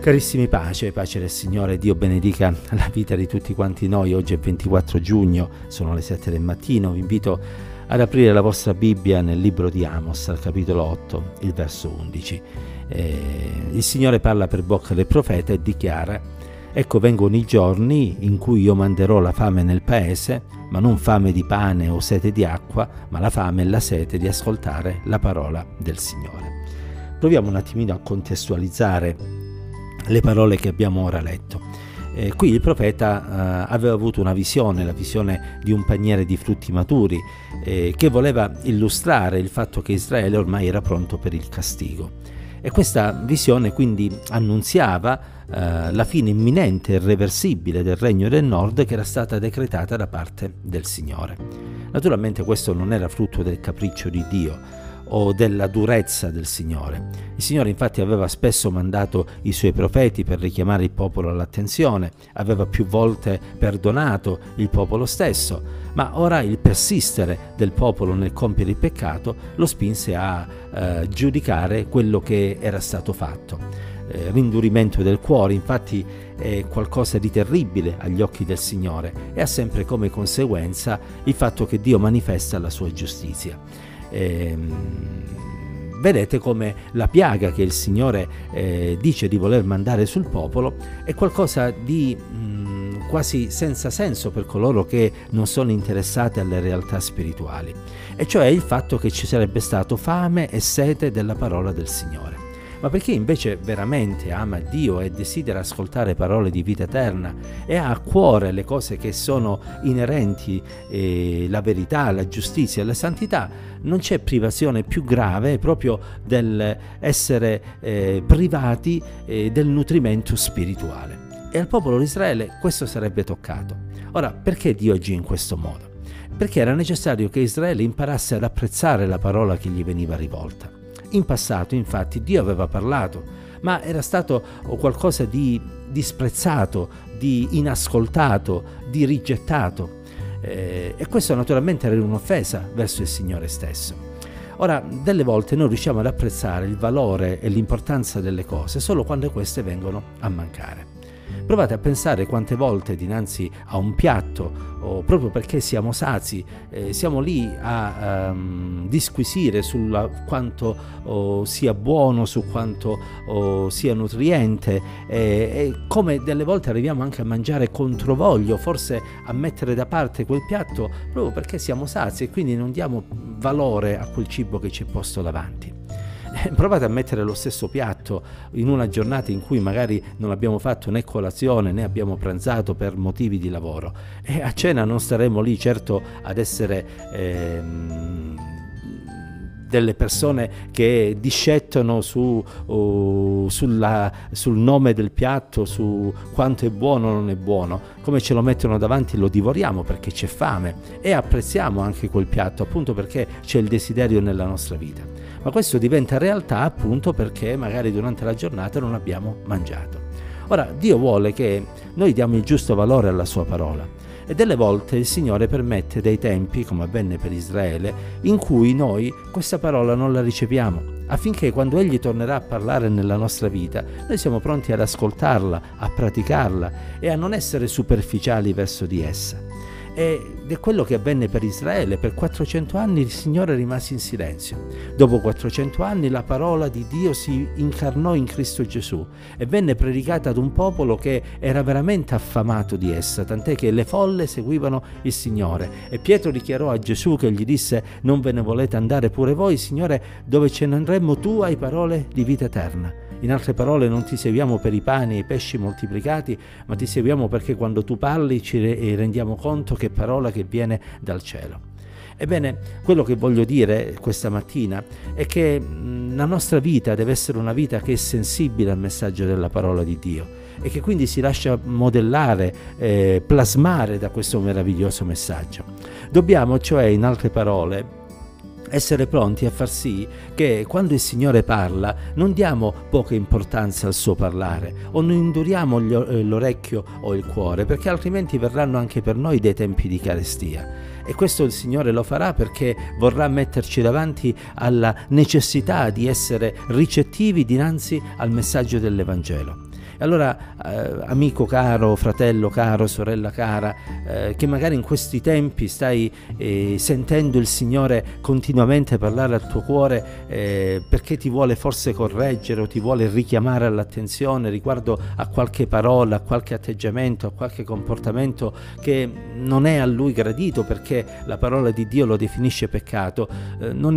Carissimi pace, pace del Signore, Dio benedica la vita di tutti quanti noi. Oggi è 24 giugno, sono le 7 del mattino. Vi invito ad aprire la vostra Bibbia nel libro di Amos, al capitolo 8, il verso 11. Eh, il Signore parla per bocca del profeta e dichiara: Ecco vengono i giorni in cui io manderò la fame nel paese, ma non fame di pane o sete di acqua, ma la fame e la sete di ascoltare la parola del Signore. Proviamo un attimino a contestualizzare le parole che abbiamo ora letto. Eh, qui il profeta eh, aveva avuto una visione, la visione di un paniere di frutti maturi, eh, che voleva illustrare il fatto che Israele ormai era pronto per il castigo. E questa visione quindi annunziava eh, la fine imminente e irreversibile del regno del nord che era stata decretata da parte del Signore. Naturalmente questo non era frutto del capriccio di Dio, o della durezza del Signore. Il Signore infatti aveva spesso mandato i suoi profeti per richiamare il popolo all'attenzione, aveva più volte perdonato il popolo stesso, ma ora il persistere del popolo nel compiere il peccato lo spinse a eh, giudicare quello che era stato fatto. Eh, rindurimento del cuore, infatti, è qualcosa di terribile agli occhi del Signore e ha sempre come conseguenza il fatto che Dio manifesta la sua giustizia vedete come la piaga che il Signore eh, dice di voler mandare sul popolo è qualcosa di mh, mm, quasi senza senso per coloro che non sono interessati alle realtà spirituali, e cioè il fatto che ci sarebbe stato fame e sete della parola del Signore ma perché invece veramente ama Dio e desidera ascoltare parole di vita eterna e ha a cuore le cose che sono inerenti, eh, la verità, la giustizia e la santità, non c'è privazione più grave proprio dell'essere eh, privati eh, del nutrimento spirituale. E al popolo di Israele questo sarebbe toccato. Ora, perché Dio agì in questo modo? Perché era necessario che Israele imparasse ad apprezzare la parola che gli veniva rivolta. In passato, infatti, Dio aveva parlato, ma era stato qualcosa di disprezzato, di inascoltato, di rigettato. Eh, e questo naturalmente era un'offesa verso il Signore stesso. Ora, delle volte noi riusciamo ad apprezzare il valore e l'importanza delle cose solo quando queste vengono a mancare. Provate a pensare quante volte dinanzi a un piatto, o proprio perché siamo sazi, eh, siamo lì a um, disquisire su quanto oh, sia buono, su quanto oh, sia nutriente eh, e come delle volte arriviamo anche a mangiare controvoglio, forse a mettere da parte quel piatto proprio perché siamo sazi e quindi non diamo valore a quel cibo che ci è posto davanti. provate a mettere lo stesso piatto in una giornata in cui magari non abbiamo fatto né colazione né abbiamo pranzato per motivi di lavoro e a cena non staremo lì certo ad essere ehm, delle persone che discettano su, uh, sulla, sul nome del piatto, su quanto è buono o non è buono. Come ce lo mettono davanti lo divoriamo perché c'è fame e apprezziamo anche quel piatto appunto perché c'è il desiderio nella nostra vita ma questo diventa realtà appunto perché magari durante la giornata non abbiamo mangiato. Ora, Dio vuole che noi diamo il giusto valore alla sua parola e delle volte il Signore permette dei tempi, come avvenne per Israele, in cui noi questa parola non la riceviamo, affinché quando Egli tornerà a parlare nella nostra vita, noi siamo pronti ad ascoltarla, a praticarla e a non essere superficiali verso di essa. Ed è quello che avvenne per Israele. Per 400 anni il Signore rimase in silenzio. Dopo 400 anni la parola di Dio si incarnò in Cristo Gesù e venne predicata ad un popolo che era veramente affamato di essa, tant'è che le folle seguivano il Signore. E Pietro dichiarò a Gesù che gli disse, non ve ne volete andare pure voi, Signore, dove ce ne andremmo tu hai parole di vita eterna. In altre parole non ti seguiamo per i pani e i pesci moltiplicati, ma ti seguiamo perché quando tu parli ci rendiamo conto che parola che viene dal cielo. Ebbene, quello che voglio dire questa mattina è che la nostra vita deve essere una vita che è sensibile al messaggio della parola di Dio e che quindi si lascia modellare, eh, plasmare da questo meraviglioso messaggio. Dobbiamo, cioè, in altre parole, essere pronti a far sì che quando il Signore parla non diamo poca importanza al suo parlare o non induriamo eh, l'orecchio o il cuore perché altrimenti verranno anche per noi dei tempi di carestia. E questo il Signore lo farà perché vorrà metterci davanti alla necessità di essere ricettivi dinanzi al messaggio dell'Evangelo. Allora, eh, amico caro, fratello caro, sorella cara, eh, che magari in questi tempi stai eh, sentendo il Signore continuamente parlare al tuo cuore eh, perché ti vuole forse correggere o ti vuole richiamare all'attenzione riguardo a qualche parola, a qualche atteggiamento, a qualche comportamento che non è a Lui gradito perché la parola di Dio lo definisce peccato, eh, non,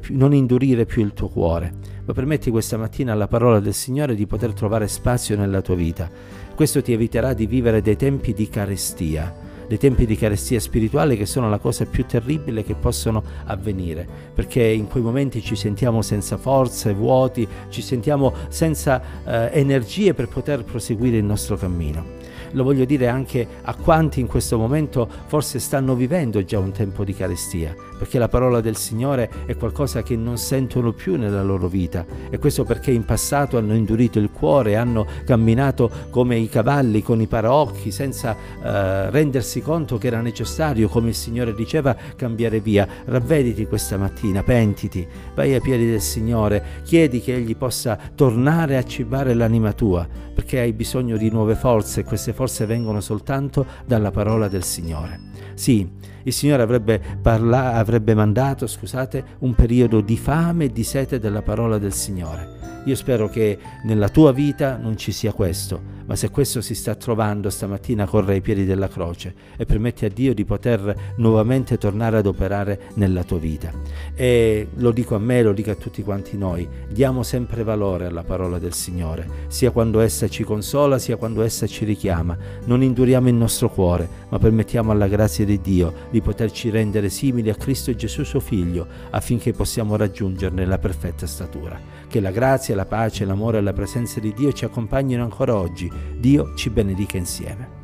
più, non indurire più il tuo cuore, ma permetti questa mattina alla parola del Signore di poter trovare spazio nella tua vita. Questo ti eviterà di vivere dei tempi di carestia dei tempi di carestia spirituale che sono la cosa più terribile che possono avvenire, perché in quei momenti ci sentiamo senza forze, vuoti, ci sentiamo senza eh, energie per poter proseguire il nostro cammino lo voglio dire anche a quanti in questo momento forse stanno vivendo già un tempo di carestia, perché la parola del Signore è qualcosa che non sentono più nella loro vita e questo perché in passato hanno indurito il cuore, hanno camminato come i cavalli con i paraocchi senza eh, rendersi conto che era necessario, come il Signore diceva, cambiare via. Ravvediti questa mattina, pentiti, vai ai piedi del Signore, chiedi che Egli possa tornare a cibare l'anima tua, perché hai bisogno di nuove forze e queste forse vengono soltanto dalla parola del Signore. Sì, il Signore avrebbe, parla- avrebbe mandato, scusate, un periodo di fame e di sete della parola del Signore. Io spero che nella tua vita non ci sia questo, ma se questo si sta trovando stamattina corre ai piedi della croce e permetti a Dio di poter nuovamente tornare ad operare nella tua vita. E lo dico a me, lo dico a tutti quanti noi, diamo sempre valore alla parola del Signore, sia quando essa ci consola, sia quando essa ci richiama. Non induriamo il nostro cuore, ma permettiamo alla grazia di Dio di poterci rendere simili a Cristo Gesù suo Figlio, affinché possiamo raggiungerne la perfetta statura. Che la grazia, la pace, l'amore e la presenza di Dio ci accompagnino ancora oggi. Dio ci benedica insieme.